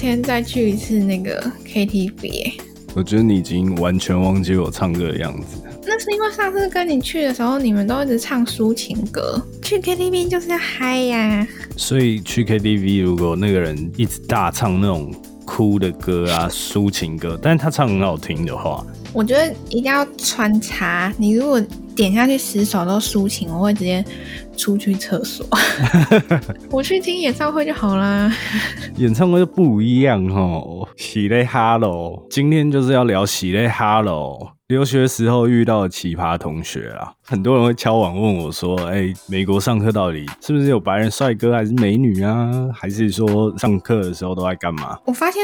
天再去一次那个 KTV。我觉得你已经完全忘记我唱歌的样子。那是因为上次跟你去的时候，你们都一直唱抒情歌。去 KTV 就是要嗨呀。所以去 KTV，如果那个人一直大唱那种哭的歌啊、抒情歌，但是他唱很好听的话，我觉得一定要穿插。你如果点下去十首都抒情，我会直接出去厕所。我去听演唱会就好啦。演唱会就不一样哦。喜嘞哈喽，今天就是要聊喜嘞哈喽。留学时候遇到的奇葩同学啊，很多人会敲网问我说：“哎，美国上课到底是不是有白人帅哥还是美女啊？还是说上课的时候都在干嘛？”我发现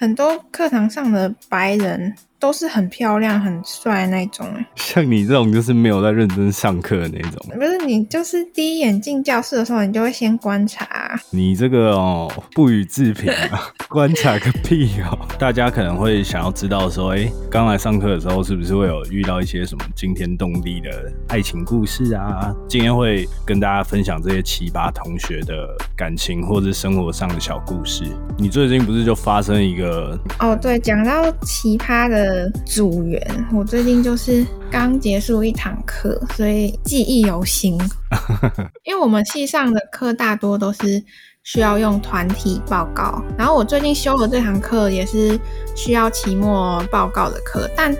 很多课堂上的白人。都是很漂亮、很帅那种像你这种就是没有在认真上课的那种。不是你，就是第一眼进教室的时候，你就会先观察。你这个哦，不予置评啊，观察个屁哦！大家可能会想要知道说，哎，刚来上课的时候是不是会有遇到一些什么惊天动地的爱情故事啊？今天会跟大家分享这些奇葩同学的感情或者生活上的小故事。你最近不是就发生一个？哦，对，讲到奇葩的。组员，我最近就是刚结束一堂课，所以记忆犹新。因为我们系上的课大多都是需要用团体报告，然后我最近修的这堂课也是需要期末报告的课，但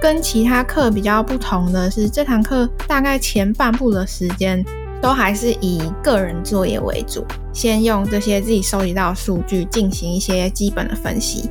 跟其他课比较不同的是，这堂课大概前半部的时间。都还是以个人作业为主，先用这些自己收集到的数据进行一些基本的分析。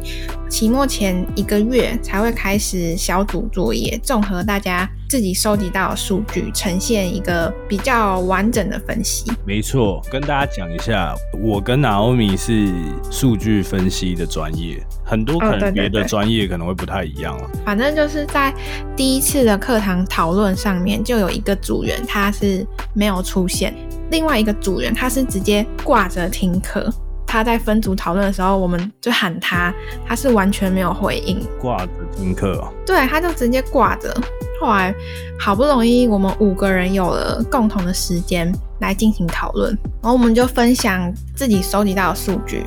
期末前一个月才会开始小组作业，综合大家。自己收集到的数据，呈现一个比较完整的分析。没错，跟大家讲一下，我跟 Naomi 是数据分析的专业，很多可能别的专业可能会不太一样了。反正就是在第一次的课堂讨论上面，就有一个组员他是没有出现，另外一个组员他是直接挂着听课。他在分组讨论的时候，我们就喊他，他是完全没有回应，挂着听课哦。对，他就直接挂着。后来好不容易我们五个人有了共同的时间来进行讨论，然后我们就分享自己收集到的数据。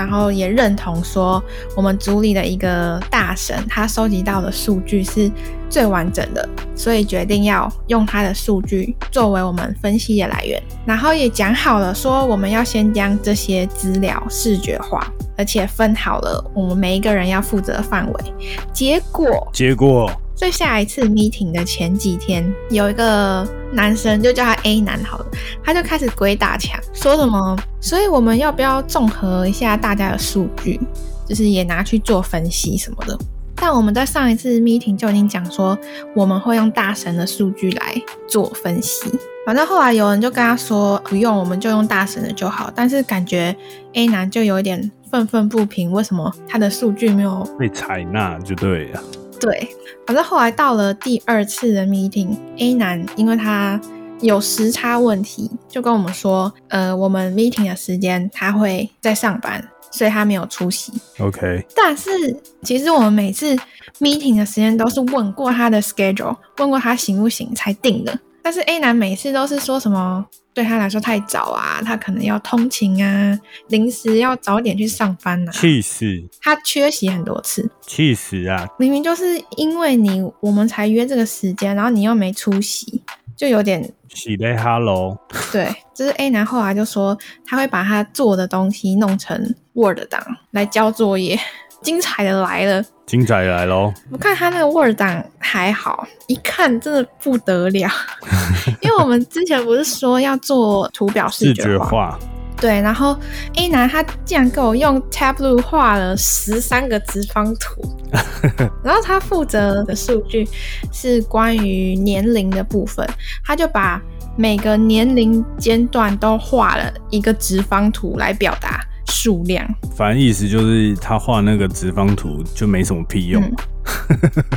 然后也认同说，我们组里的一个大神，他收集到的数据是最完整的，所以决定要用他的数据作为我们分析的来源。然后也讲好了，说我们要先将这些资料视觉化，而且分好了我们每一个人要负责的范围。结果，结果。在下一次 meeting 的前几天，有一个男生就叫他 A 男好了，他就开始鬼打墙，说什么，所以我们要不要综合一下大家的数据，就是也拿去做分析什么的。但我们在上一次 meeting 就已经讲说，我们会用大神的数据来做分析。反正后来有人就跟他说，不用，我们就用大神的就好。但是感觉 A 男就有一点愤愤不平，为什么他的数据没有被采纳？就对了。对，反正后来到了第二次的 meeting，A 男因为他有时差问题，就跟我们说，呃，我们 meeting 的时间他会在上班，所以他没有出席。OK，但是其实我们每次 meeting 的时间都是问过他的 schedule，问过他行不行才定的。但是 A 男每次都是说什么对他来说太早啊，他可能要通勤啊，临时要早点去上班啊，气死！他缺席很多次，气死啊！明明就是因为你我们才约这个时间，然后你又没出席，就有点。喜嘞，Hello。对，就是 A 男后来就说他会把他做的东西弄成 Word 档来交作业。精彩的来了，精彩来喽！我看他那个 Word 档还好，一看真的不得了。因为我们之前不是说要做图表视觉化，对，然后 A 男他竟然给我用 Tableau 画了十三个直方图，然后他负责的数据是关于年龄的部分，他就把每个年龄间段都画了一个直方图来表达。数量，反正意思就是他画那个直方图就没什么屁用。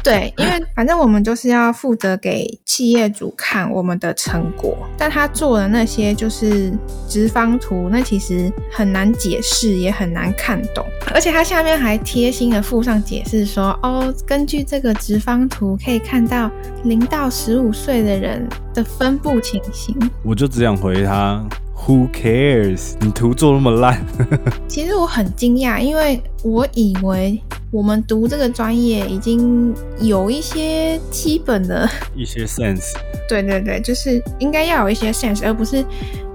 对，因为反正我们就是要负责给企业主看我们的成果，但他做的那些就是直方图，那其实很难解释，也很难看懂。而且他下面还贴心的附上解释说，哦，根据这个直方图可以看到零到十五岁的人的分布情形。我就只想回他。Who cares？你图做那么烂，其实我很惊讶，因为我以为我们读这个专业已经有一些基本的，一些 sense 对对对，就是应该要有一些 sense，而不是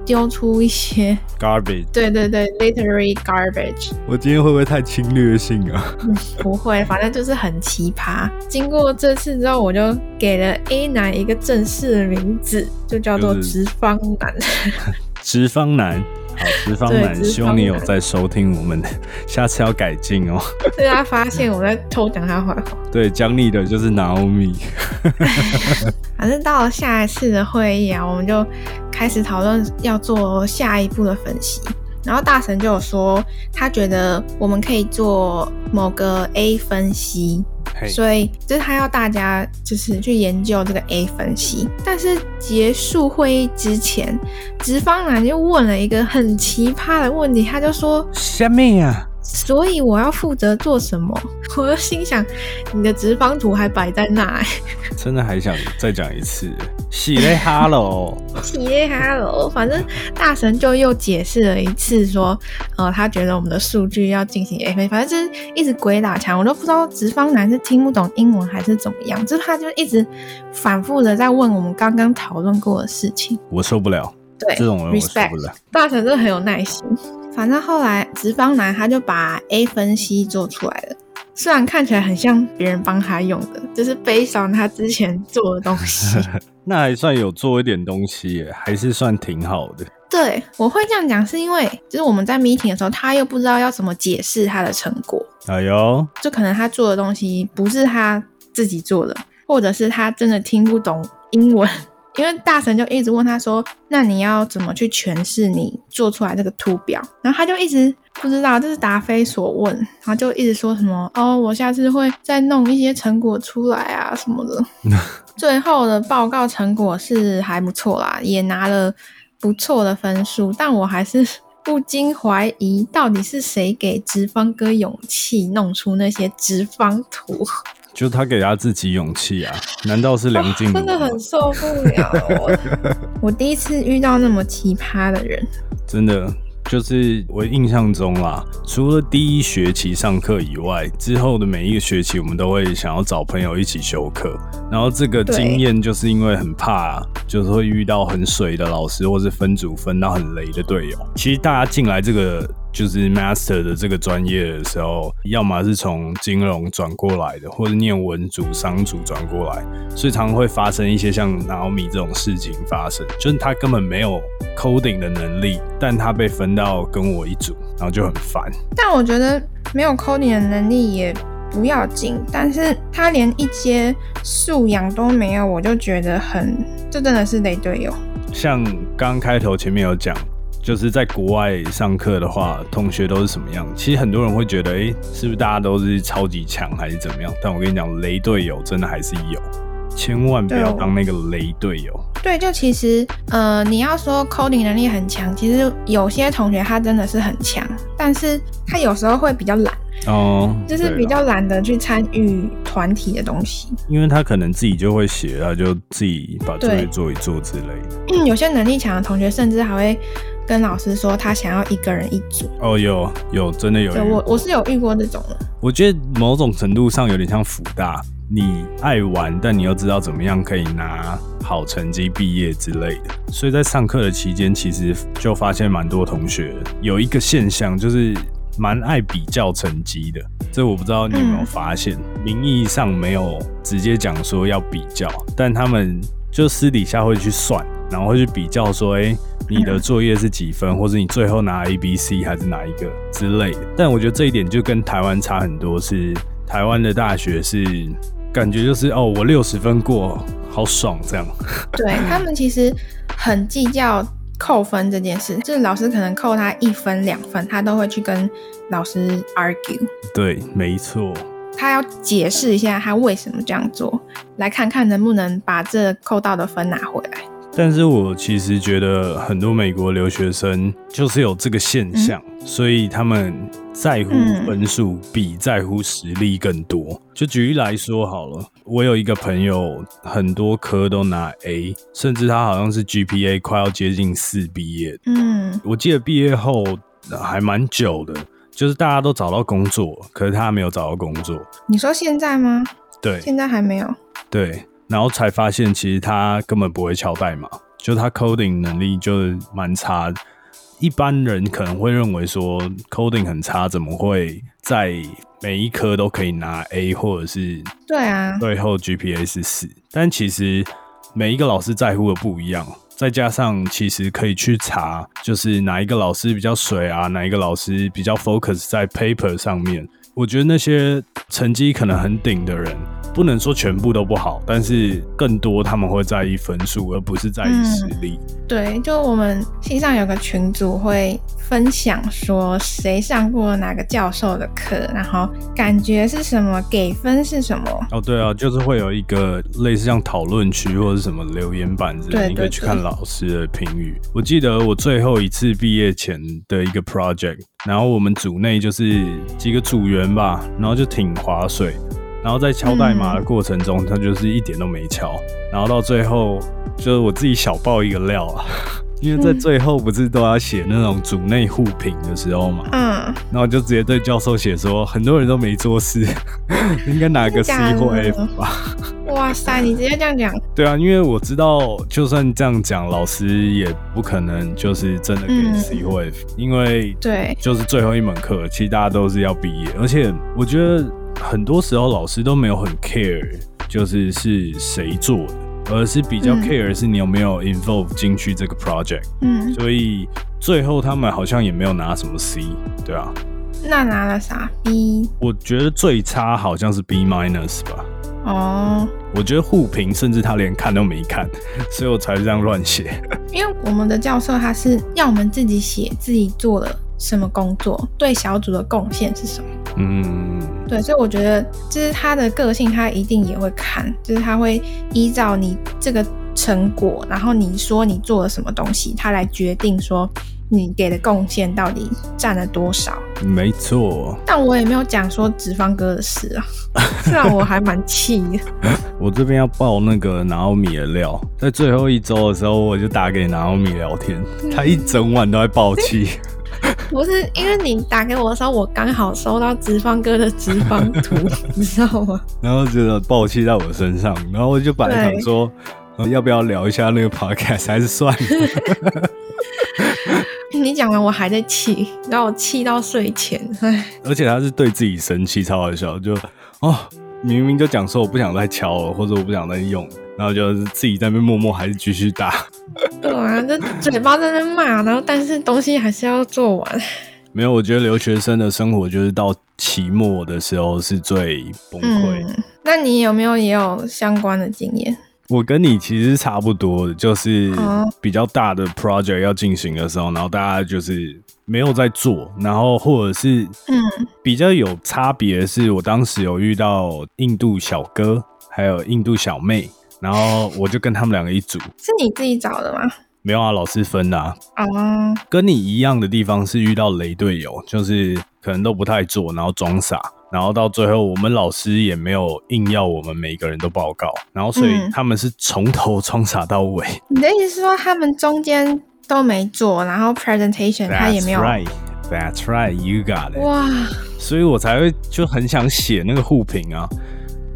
丢出一些 garbage。对对对 literary garbage。我今天会不会太侵略性啊？不会，反正就是很奇葩。经过这次之后，我就给了 A 男一个正式的名字，就叫做就是直方男。直方男，好，直方男，希望你有在收听我们，下次要改进哦。被他发现我在偷讲他坏话。对，讲你的就是 Naomi，反正到了下一次的会议啊，我们就开始讨论要做下一步的分析。然后大神就有说，他觉得我们可以做某个 A 分析，嘿，所以就是他要大家就是去研究这个 A 分析。但是结束会议之前，直方男就问了一个很奇葩的问题，他就说什么呀，所以我要负责做什么？我就心想，你的直方图还摆在那、欸，真的还想再讲一次，喜嘞哈喽，企业 Hello，反正大神就又解释了一次说，呃，他觉得我们的数据要进行 A 反正就是一直鬼打墙，我都不知道直方男是听不懂英文还是怎么样，就是他就一直反复的在问我们刚刚讨论过的事情。我受不了，对，这种人我受不了。大神真的很有耐心。反正后来直方男他就把 A 分析做出来了，虽然看起来很像别人帮他用的，就是悲伤他之前做的东西。那还算有做一点东西耶，还是算挺好的。对，我会这样讲，是因为就是我们在 meeting 的时候，他又不知道要怎么解释他的成果，哎呦，就可能他做的东西不是他自己做的，或者是他真的听不懂英文。因为大神就一直问他说：“那你要怎么去诠释你做出来这个图表？”然后他就一直不知道，这是答非所问，然后就一直说什么：“哦，我下次会再弄一些成果出来啊什么的。”最后的报告成果是还不错啦，也拿了不错的分数，但我还是不禁怀疑，到底是谁给直方哥勇气弄出那些直方图？就他给他自己勇气啊？难道是梁静茹吗？真的很受不了我。我第一次遇到那么奇葩的人，真的就是我印象中啦，除了第一学期上课以外，之后的每一个学期我们都会想要找朋友一起修课。然后这个对经验就是因为很怕，就是会遇到很水的老师，或是分组分到很雷的队友。其实大家进来这个就是 master 的这个专业的时候，要么是从金融转过来的，或者念文组、商组转过来，所以常常会发生一些像 Naomi 这种事情发生，就是他根本没有 coding 的能力，但他被分到跟我一组，然后就很烦。但我觉得没有 coding 的能力也不要紧，但是他连一些素养都没有，我就觉得很，这真的是雷队友。像刚刚开头前面有讲，就是在国外上课的话，同学都是什么样？其实很多人会觉得，诶，是不是大家都是超级强还是怎么样？但我跟你讲，雷队友真的还是有，千万不要当那个雷队友。对，就其实，呃，你要说 coding 能力很强，其实有些同学他真的是很强，但是他有时候会比较懒，哦，就是比较懒得去参与团体的东西。因为他可能自己就会写，他就自己把作业做一做之类的。嗯，有些能力强的同学甚至还会跟老师说他想要一个人一组。哦，有有真的有对我我是有遇过这种的。我觉得某种程度上有点像福大，你爱玩，但你又知道怎么样可以拿好成绩毕业之类的。所以在上课的期间，其实就发现蛮多同学有一个现象，就是蛮爱比较成绩的。这我不知道你有没有发现，名义上没有直接讲说要比较，但他们就私底下会去算，然后会去比较说，哎、你的作业是几分，或者你最后拿 A、B、C 还是哪一个之类的。但我觉得这一点就跟台湾差很多，是台湾的大学是感觉就是哦，我六十分过，好爽这样。对他们其实很计较扣分这件事，就是老师可能扣他一分两分，他都会去跟老师 argue，对，没错。他要解释一下他为什么这样做，来看看能不能把这扣到的分拿回来。但是我其实觉得很多美国留学生就是有这个现象，所以他们在乎分数比在乎实力更多。就举例来说好了，我有一个朋友，很多科都拿 A，甚至他好像是 GPA 快要接近四毕业。嗯，我记得毕业后还蛮久的，就是大家都找到工作，可是他没有找到工作。你说现在吗？对，现在还没有。对。然后才发现，其实他根本不会敲代码，就他 coding 能力就是蛮差。一般人可能会认为说 coding 很差，怎么会在每一科都可以拿 A，或者是对啊，最后 GPA 是四。但其实每一个老师在乎的不一样，再加上其实可以去查，就是哪一个老师比较水啊，哪一个老师比较 focus 在 paper 上面。我觉得那些成绩可能很顶的人。不能说全部都不好，但是更多他们会在意分数，而不是在意实力。对，就我们系上有个群组会分享说谁上过哪个教授的课，然后感觉是什么，给分是什么。哦，对啊，就是会有一个类似像讨论区或者什么留言板之类，你可以去看老师的评语。我记得我最后一次毕业前的一个 project，然后我们组内就是几个组员吧，然后就挺划水。然后在敲代码的过程中，他就是一点都没敲。然后到最后，就是我自己小爆一个料啊，因为在最后不是都要写那种组内互评的时候嘛，嗯，然后就直接对教授写说，很多人都没做事，应该拿个 C 或 F 吧。哇塞，你直接这样讲？对啊，因为我知道，就算这样讲，老师也不可能就是真的给 C 或 F，因为对，就是最后一门课，其实大家都是要毕业，而且我觉得。很多时候老师都没有很 care，就是是谁做的，而是比较 care 是你有没有 involve 进去这个 project。嗯，所以最后他们好像也没有拿什么 C，对啊。那拿了啥 B？我觉得最差好像是 B minus 吧。哦。我觉得互评甚至他连看都没看，所以我才这样乱写。因为我们的教授他是要我们自己写自己做了什么工作，对小组的贡献是什么。嗯，对，所以我觉得就是他的个性，他一定也会看，就是他会依照你这个成果，然后你说你做了什么东西，他来决定说你给的贡献到底占了多少。没错，但我也没有讲说脂肪哥的事啊，虽然我还蛮气的。我这边要爆那个拿奥米的料，在最后一周的时候，我就打给拿奥米聊天，他一整晚都在爆气。不是因为你打给我的时候，我刚好收到直方哥的直方图，你知道吗？然后觉得暴气在我身上，然后我就本来想说，要不要聊一下那个 podcast，还是算了。你讲完我还在气，然后我气到睡前，唉。而且他是对自己生气，超好笑，就哦，明明就讲说我不想再敲了，或者我不想再用。然后就是自己在那边默默还是继续打，对啊，这嘴巴在那骂，然后但是东西还是要做完。没有，我觉得留学生的生活就是到期末的时候是最崩溃。那你有没有也有相关的经验？我跟你其实差不多的，就是比较大的 project 要进行的时候，然后大家就是没有在做，然后或者是嗯比较有差别的是，我当时有遇到印度小哥，还有印度小妹。然后我就跟他们两个一组，是你自己找的吗？没有啊，老师分的啊。哦，跟你一样的地方是遇到雷队友，就是可能都不太做，然后装傻，然后到最后我们老师也没有硬要我们每个人都报告，然后所以他们是从头装傻到尾。你的意思是说他们中间都没做，然后 presentation 他也没有？Right，that's right，you got it。哇，所以我才会就很想写那个互评啊。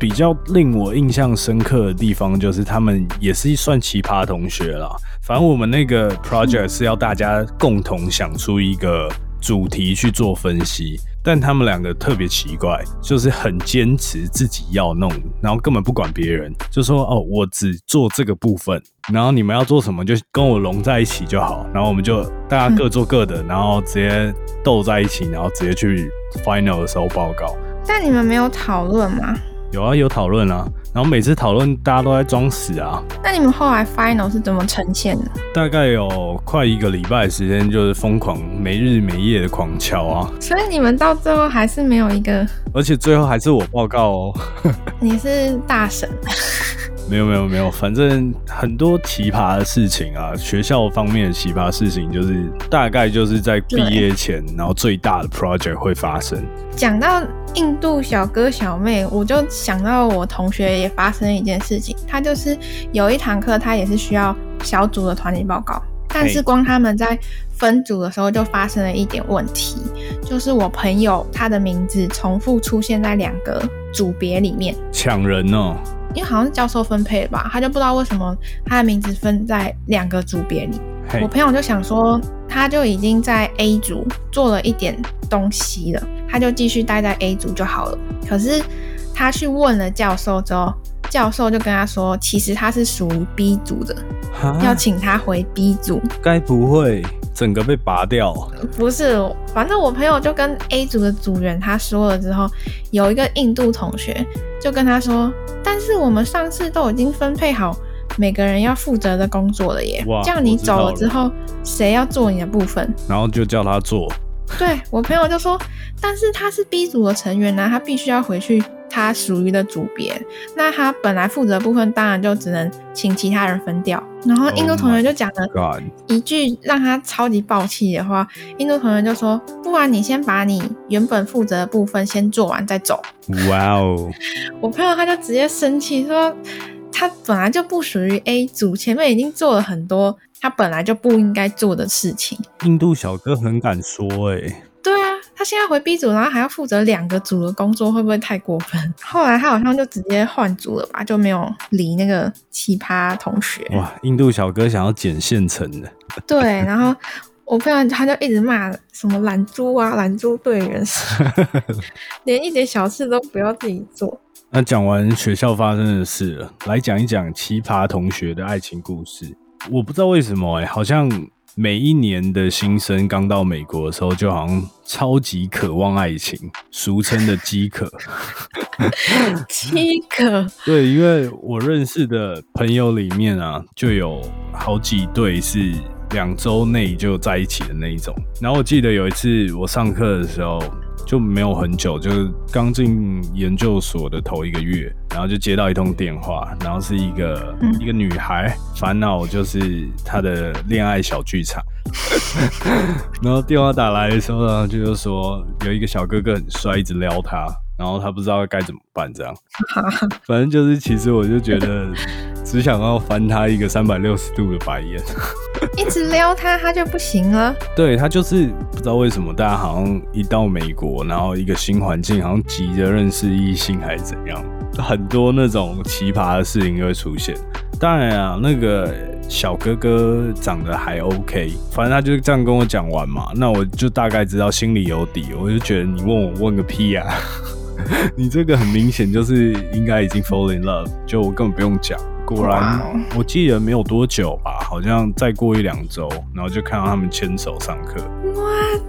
比较令我印象深刻的地方，就是他们也是算奇葩同学啦。反正我们那个 project 是要大家共同想出一个主题去做分析，但他们两个特别奇怪，就是很坚持自己要弄，然后根本不管别人，就说哦，我只做这个部分，然后你们要做什么就跟我融在一起就好，然后我们就大家各做各的，然后直接斗在一起，然后直接去 final 的时候报告。但你们没有讨论吗？有啊，有讨论啊，然后每次讨论大家都在装死啊。那你们后来 final 是怎么呈现的？大概有快一个礼拜时间，就是疯狂没日没夜的狂敲啊。所以你们到最后还是没有一个，而且最后还是我报告哦。你是大神。没有没有没有，反正很多奇葩的事情啊，学校方面的奇葩事情，就是大概就是在毕业前，然后最大的 project 会发生。讲到印度小哥小妹，我就想到我同学也发生一件事情，他就是有一堂课，他也是需要小组的团体报告，但是光他们在分组的时候就发生了一点问题，就是我朋友他的名字重复出现在两个组别里面，抢人哦。因为好像是教授分配吧，他就不知道为什么他的名字分在两个组别里。我朋友就想说，他就已经在 A 组做了一点东西了，他就继续待在 A 组就好了。可是他去问了教授之后，教授就跟他说，其实他是属于 B 组的，要请他回 B 组。该不会？整个被拔掉？不是，反正我朋友就跟 A 组的组员他说了之后，有一个印度同学就跟他说，但是我们上次都已经分配好每个人要负责的工作了耶，这样你走了之后，谁要做你的部分？然后就叫他做。对我朋友就说，但是他是 B 组的成员呢，他必须要回去。他属于的组别，那他本来负责部分，当然就只能请其他人分掉。然后印度同学就讲了一句让他超级爆气的话，印度同学就说：“不然你先把你原本负责的部分先做完再走。”哇哦！我朋友他就直接生气说：“他本来就不属于 A 组，前面已经做了很多他本来就不应该做的事情。”印度小哥很敢说哎。他现在回 B 组，然后还要负责两个组的工作，会不会太过分？后来他好像就直接换组了吧，就没有理那个奇葩同学。哇，印度小哥想要捡现成的。对，然后我朋友他就一直骂什么懒猪啊、懒猪队员，连一点小事都不要自己做。那讲完学校发生的事了，来讲一讲奇葩同学的爱情故事。我不知道为什么哎，好像。每一年的新生刚到美国的时候，就好像超级渴望爱情，俗称的饥渴。饥渴。对，因为我认识的朋友里面啊，就有好几对是两周内就在一起的那一种。然后我记得有一次我上课的时候。就没有很久，就是刚进研究所的头一个月，然后就接到一通电话，然后是一个一个女孩烦恼就是她的恋爱小剧场，然后电话打来的时候呢，就是说有一个小哥哥很帅，一直撩她，然后他不知道该怎么办，这样，反正就是其实我就觉得只想要翻他一个三百六十度的白眼。一直撩他，他就不行了。对他就是不知道为什么，大家好像一到美国，然后一个新环境，好像急着认识异性还是怎样，很多那种奇葩的事情就会出现。当然啊，那个小哥哥长得还 OK，反正他就这样跟我讲完嘛，那我就大概知道心里有底。我就觉得你问我问个屁呀，你这个很明显就是应该已经 fall in love，就我根本不用讲。果然，我记得没有多久吧，好像再过一两周，然后就看到他们牵手上课。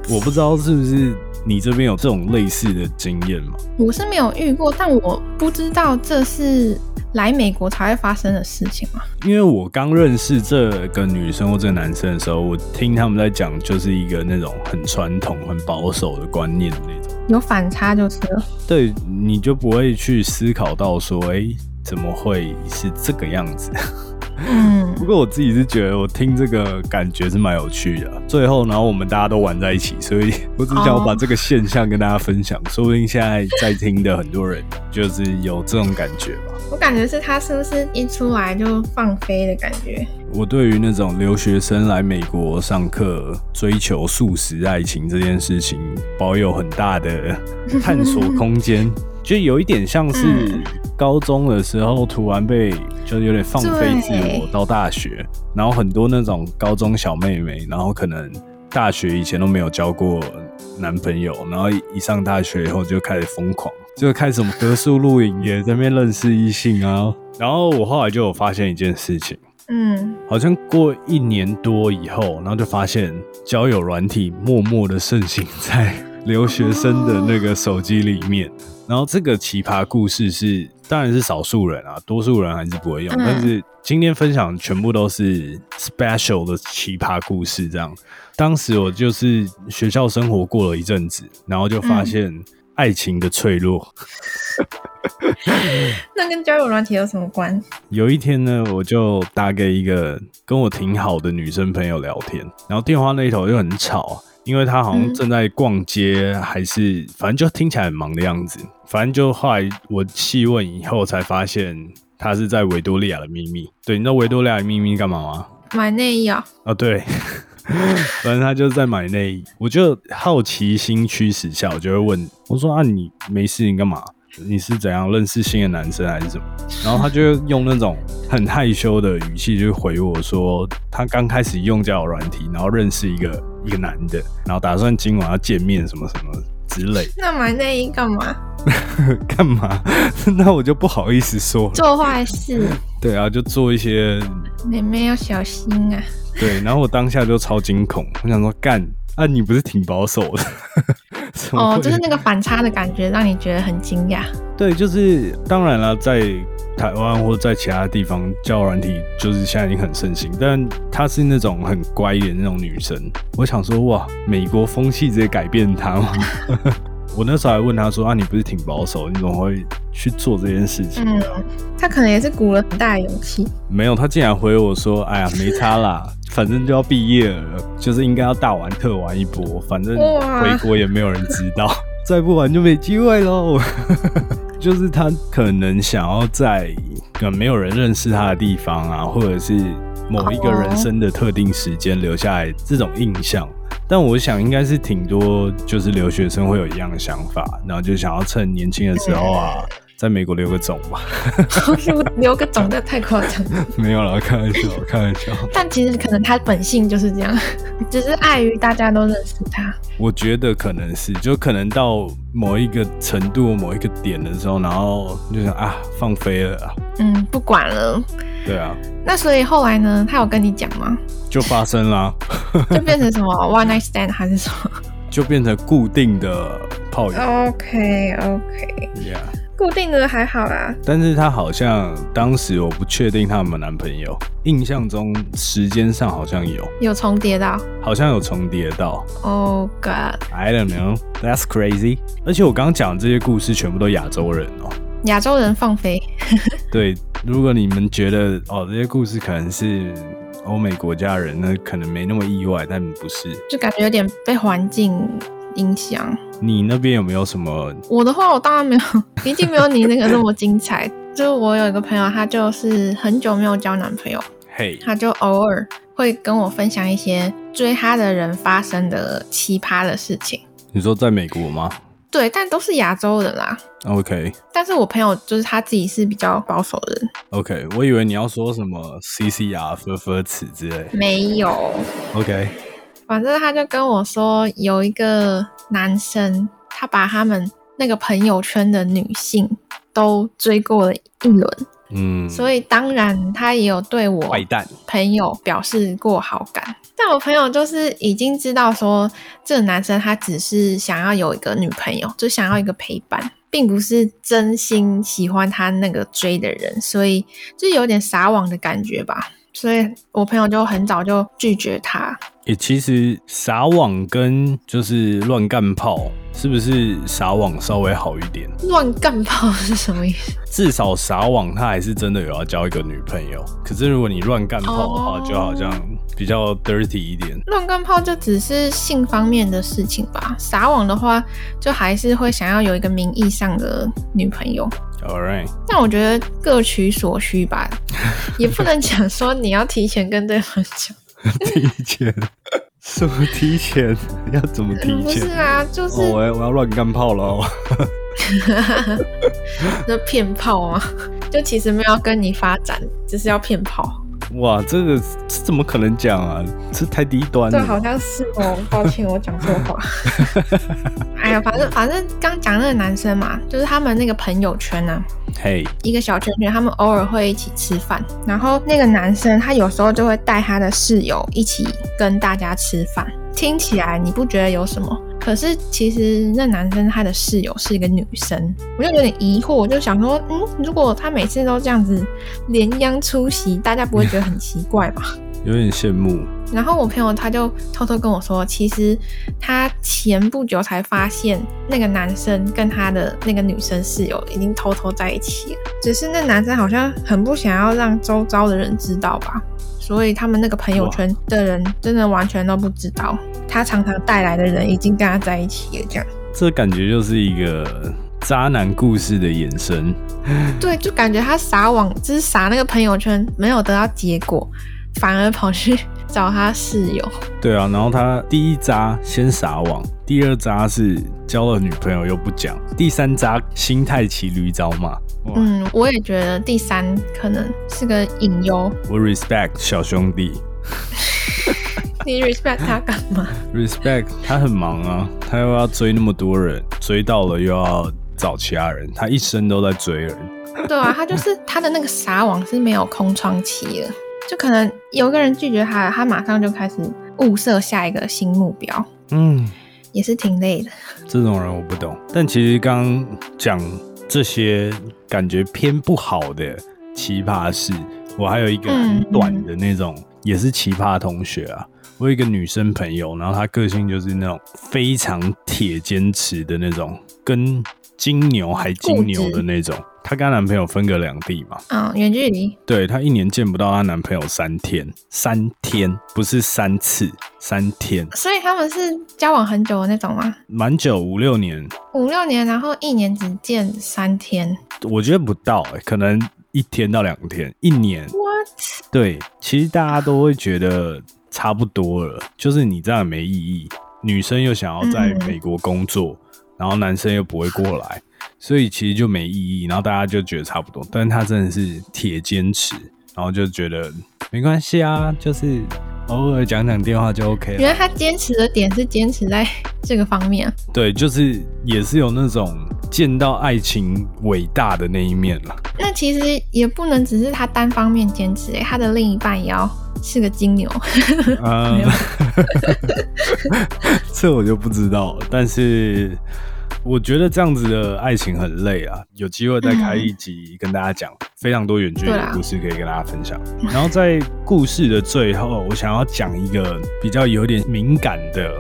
我不知道是不是你这边有这种类似的经验吗？我是没有遇过，但我不知道这是来美国才会发生的事情吗？因为我刚认识这个女生或这个男生的时候，我听他们在讲，就是一个那种很传统、很保守的观念那种，有反差就是了。对，你就不会去思考到说，哎。怎么会是这个样子？嗯，不过我自己是觉得，我听这个感觉是蛮有趣的。最后，然后我们大家都玩在一起，所以 我只想把这个现象跟大家分享。说不定现在在听的很多人 就是有这种感觉吧。我感觉是他是不是一出来就放飞的感觉？我对于那种留学生来美国上课、追求素食爱情这件事情，保有很大的探索空间。就有一点像是高中的时候突然被，就有点放飞自我到大学，然后很多那种高中小妹妹，然后可能大学以前都没有交过男朋友，然后一上大学以后就开始疯狂，就开始什么格数露营也在那边认识异性啊。然后我后来就有发现一件事情，嗯，好像过一年多以后，然后就发现交友软体默默的盛行在留学生的那个手机里面。然后这个奇葩故事是，当然是少数人啊，多数人还是不会用。但是今天分享全部都是 special 的奇葩故事。这样，当时我就是学校生活过了一阵子，然后就发现爱情的脆弱。那跟交友软体有什么关？有一天呢，我就打给一个跟我挺好的女生朋友聊天，然后电话那一头又很吵，因为他好像正在逛街，还是反正就听起来很忙的样子。反正就后来我细问以后才发现，他是在维多利亚的秘密。对，你知道维多利亚的秘密干嘛吗？买内衣啊？啊，对，反正他就是在买内衣。我就好奇心驱使下，我就会问我说：“啊，你没事，你干嘛？你是怎样认识新的男生还是什么？”然后他就用那种很害羞的语气就回我说：“他刚开始用交友软体，然后认识一个一个男的，然后打算今晚要见面什么什么之类。”那买内衣干嘛？干嘛？那我就不好意思说做坏事。对啊，就做一些。妹妹要小心啊。对，然后我当下就超惊恐，我想说干啊，你不是挺保守的？哦，就是那个反差的感觉，让你觉得很惊讶。对，就是当然了，在台湾或在其他地方，教软体就是现在已经很盛行，但她是那种很乖的那种女生。我想说，哇，美国风气直接改变她吗？我那时候还问她说：“啊，你不是挺保守，你怎么会去做这件事情？”嗯，他可能也是鼓了很大的勇气。没有，他竟然回我说：“哎呀，没差啦，反正就要毕业了，就是应该要大玩特玩一波，反正回国也没有人知道，再不玩就没机会喽。”就是他可能想要在没有人认识他的地方啊，或者是某一个人生的特定时间留下来这种印象。但我想应该是挺多，就是留学生会有一样的想法，然后就想要趁年轻的时候啊，在美国留个种吧。留 留个种，那太夸张了。没有了，开玩笑，开玩笑。但其实可能他本性就是这样，只是碍于大家都认识他。我觉得可能是，就可能到某一个程度、某一个点的时候，然后就想啊，放飞了。嗯，不管了。对啊。那所以后来呢？他有跟你讲吗？就发生了，就变成什么 one night stand 还是什么？就变成固定的炮友。OK OK，Yeah，固定的还好啦。但是他好像当时我不确定他有没有男朋友，印象中时间上好像有，有重叠到，好像有重叠到。Oh God，I don't know，that's crazy。而且我刚刚讲的这些故事全部都亚洲人哦，亚洲人放飞。对。如果你们觉得哦，这些故事可能是欧美国家人，那可能没那么意外，但不是，就感觉有点被环境影响。你那边有没有什么？我的话，我当然没有，一定没有你那个那么精彩。就是我有一个朋友，他就是很久没有交男朋友，嘿，他就偶尔会跟我分享一些追他的人发生的奇葩的事情。你说在美国吗？对，但都是亚洲人啦。OK，但是我朋友就是他自己是比较保守的人。OK，我以为你要说什么 CCR、f f 词之类。没有。OK，反正他就跟我说，有一个男生，他把他们那个朋友圈的女性都追过了一轮。嗯，所以当然他也有对我朋友表示过好感，但我朋友就是已经知道说这个男生他只是想要有一个女朋友，就想要一个陪伴，并不是真心喜欢他那个追的人，所以就有点撒网的感觉吧。所以我朋友就很早就拒绝他。也其实撒网跟就是乱干炮，是不是撒网稍微好一点？乱干炮是什么意思？至少撒网他还是真的有要交一个女朋友。可是如果你乱干炮的话，就好像比较 dirty 一点。乱干炮就只是性方面的事情吧。撒网的话，就还是会想要有一个名义上的女朋友。All right。但我觉得各取所需吧，也不能讲说你要提前跟对方讲。提前？什么提前？要怎么提前？不是啊，就是我我要乱干炮了。那骗炮啊？就其实没有跟你发展，只是要骗炮。哇，这个怎么可能讲啊？这太低端了。对，好像是哦。抱歉，我讲错话。哎呀，反正反正刚讲那个男生嘛，就是他们那个朋友圈呢，嘿，一个小圈圈，他们偶尔会一起吃饭。然后那个男生他有时候就会带他的室友一起跟大家吃饭。听起来你不觉得有什么？可是其实那男生他的室友是一个女生，我就有点疑惑，我就想说，嗯，如果他每次都这样子连央出席，大家不会觉得很奇怪吗？有点羡慕。然后我朋友他就偷偷跟我说，其实他前不久才发现那个男生跟他的那个女生室友已经偷偷在一起了，只是那男生好像很不想要让周遭的人知道吧，所以他们那个朋友圈的人真的完全都不知道，他常常带来的人已经跟他在一起了，这样。这感觉就是一个渣男故事的衍生。对，就感觉他撒网，就是撒那个朋友圈，没有得到结果，反而跑去。找他室友，对啊，然后他第一渣先撒网，第二渣是交了女朋友又不讲，第三渣心态骑驴找马。嗯，我也觉得第三可能是个隐忧。我 respect 小兄弟，你 respect 他干嘛？respect 他很忙啊，他又要追那么多人，追到了又要找其他人，他一生都在追人。对啊，他就是他的那个撒网是没有空窗期的。就可能有个人拒绝他，他马上就开始物色下一个新目标。嗯，也是挺累的。这种人我不懂。但其实刚讲这些感觉偏不好的奇葩事，我还有一个很短的那种，也是奇葩同学啊。我有一个女生朋友，然后她个性就是那种非常铁坚持的那种，跟金牛还金牛的那种。她跟她男朋友分隔两地嘛，嗯，远距离。对她一年见不到她男朋友三天，三天不是三次，三天。所以他们是交往很久的那种吗？蛮久，五六年。五六年，然后一年只见三天。我觉得不到，哎，可能一天到两天，一年。What？对，其实大家都会觉得差不多了，就是你这样没意义。女生又想要在美国工作，然后男生又不会过来。所以其实就没意义，然后大家就觉得差不多，但是他真的是铁坚持，然后就觉得没关系啊，就是偶尔讲讲电话就 OK 了。原来他坚持的点是坚持在这个方面。对，就是也是有那种见到爱情伟大的那一面了。那其实也不能只是他单方面坚持，哎，他的另一半也要是个金牛。啊，这我就不知道，但是。我觉得这样子的爱情很累啊，有机会再开一集跟大家讲非常多远距离的故事可以跟大家分享。然后在故事的最后，我想要讲一个比较有点敏感的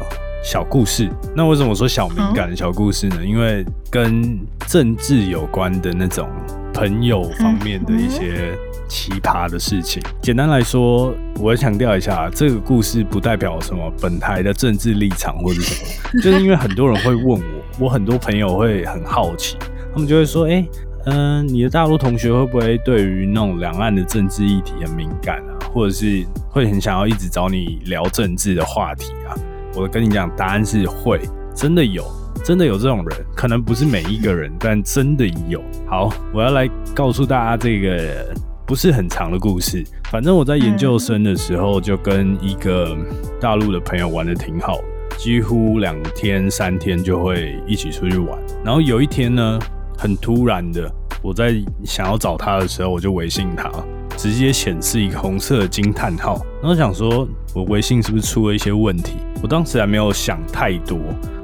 小故事。那为什么说小敏感的小故事呢？因为跟政治有关的那种朋友方面的一些。奇葩的事情，简单来说，我要强调一下，这个故事不代表什么本台的政治立场或者什么，就是因为很多人会问我，我很多朋友会很好奇，他们就会说，哎，嗯，你的大陆同学会不会对于那种两岸的政治议题很敏感啊，或者是会很想要一直找你聊政治的话题啊？我跟你讲，答案是会，真的有，真的有这种人，可能不是每一个人，但真的有。好，我要来告诉大家这个。不是很长的故事，反正我在研究生的时候就跟一个大陆的朋友玩的挺好，几乎两天三天就会一起出去玩。然后有一天呢，很突然的，我在想要找他的时候，我就微信他，直接显示一个红色的惊叹号。然后想说，我微信是不是出了一些问题？我当时还没有想太多。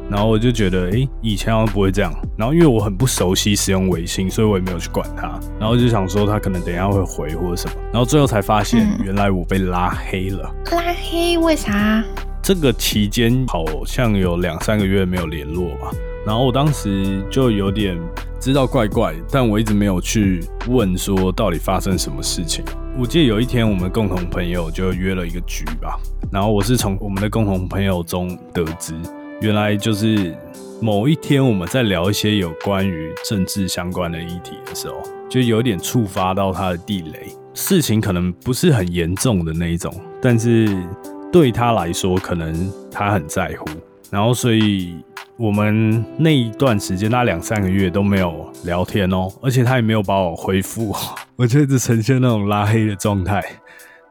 然后我就觉得，哎，以前好像不会这样。然后因为我很不熟悉使用微信，所以我也没有去管他。然后就想说他可能等一下会回或者什么。然后最后才发现，原来我被拉黑了。拉黑？为啥？这个期间好像有两三个月没有联络吧。然后我当时就有点知道怪怪，但我一直没有去问说到底发生什么事情。我记得有一天我们共同朋友就约了一个局吧。然后我是从我们的共同朋友中得知。原来就是某一天我们在聊一些有关于政治相关的议题的时候，就有点触发到他的地雷。事情可能不是很严重的那一种，但是对他来说，可能他很在乎。然后，所以我们那一段时间，那两三个月都没有聊天哦，而且他也没有把我回复，我就一直呈现那种拉黑的状态。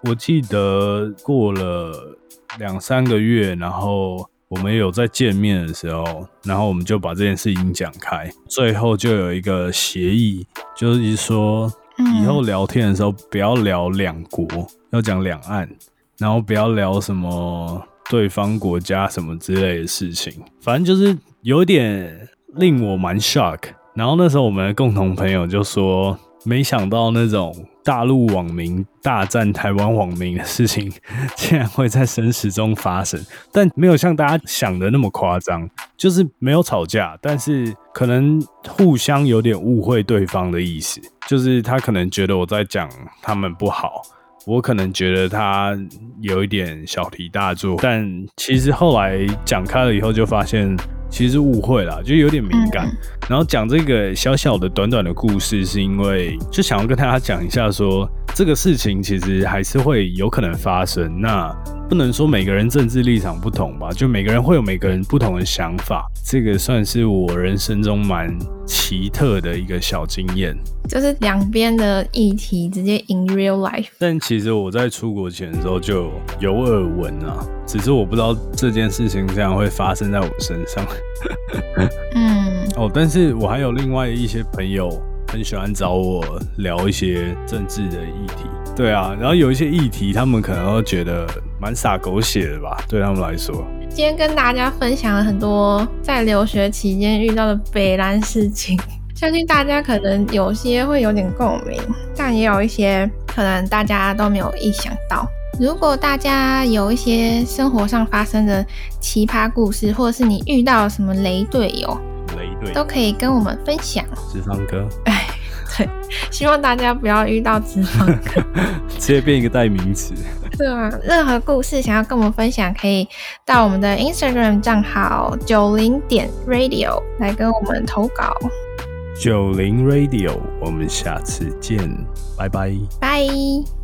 我记得过了两三个月，然后。我们有在见面的时候，然后我们就把这件事情讲开，最后就有一个协议，就是说以后聊天的时候不要聊两国，要讲两岸，然后不要聊什么对方国家什么之类的事情，反正就是有点令我蛮 shock。然后那时候我们的共同朋友就说，没想到那种。大陆网民大战台湾网民的事情，竟然会在生死中发生，但没有像大家想的那么夸张，就是没有吵架，但是可能互相有点误会对方的意思，就是他可能觉得我在讲他们不好。我可能觉得他有一点小题大做，但其实后来讲开了以后，就发现其实是误会了，就有点敏感。然后讲这个小小的、短短的故事，是因为就想要跟大家讲一下，说这个事情其实还是会有可能发生。那不能说每个人政治立场不同吧，就每个人会有每个人不同的想法。这个算是我人生中蛮奇特的一个小经验，就是两边的议题直接 in real life。但其实我在出国前的时候就有耳闻啊，只是我不知道这件事情这样会发生在我身上。嗯，哦，但是我还有另外一些朋友很喜欢找我聊一些政治的议题。对啊，然后有一些议题，他们可能会觉得。蛮洒狗血的吧，对他们来说。今天跟大家分享了很多在留学期间遇到的北兰事情，相信大家可能有些会有点共鸣，但也有一些可能大家都没有意想到。如果大家有一些生活上发生的奇葩故事，或者是你遇到什么雷队友，雷队都可以跟我们分享。脂肪哥，哎，对，希望大家不要遇到脂肪哥，直接变一个代名词。对啊，任何故事想要跟我们分享，可以到我们的 Instagram 账号九零点 Radio 来跟我们投稿。九零 Radio，我们下次见，拜拜，拜。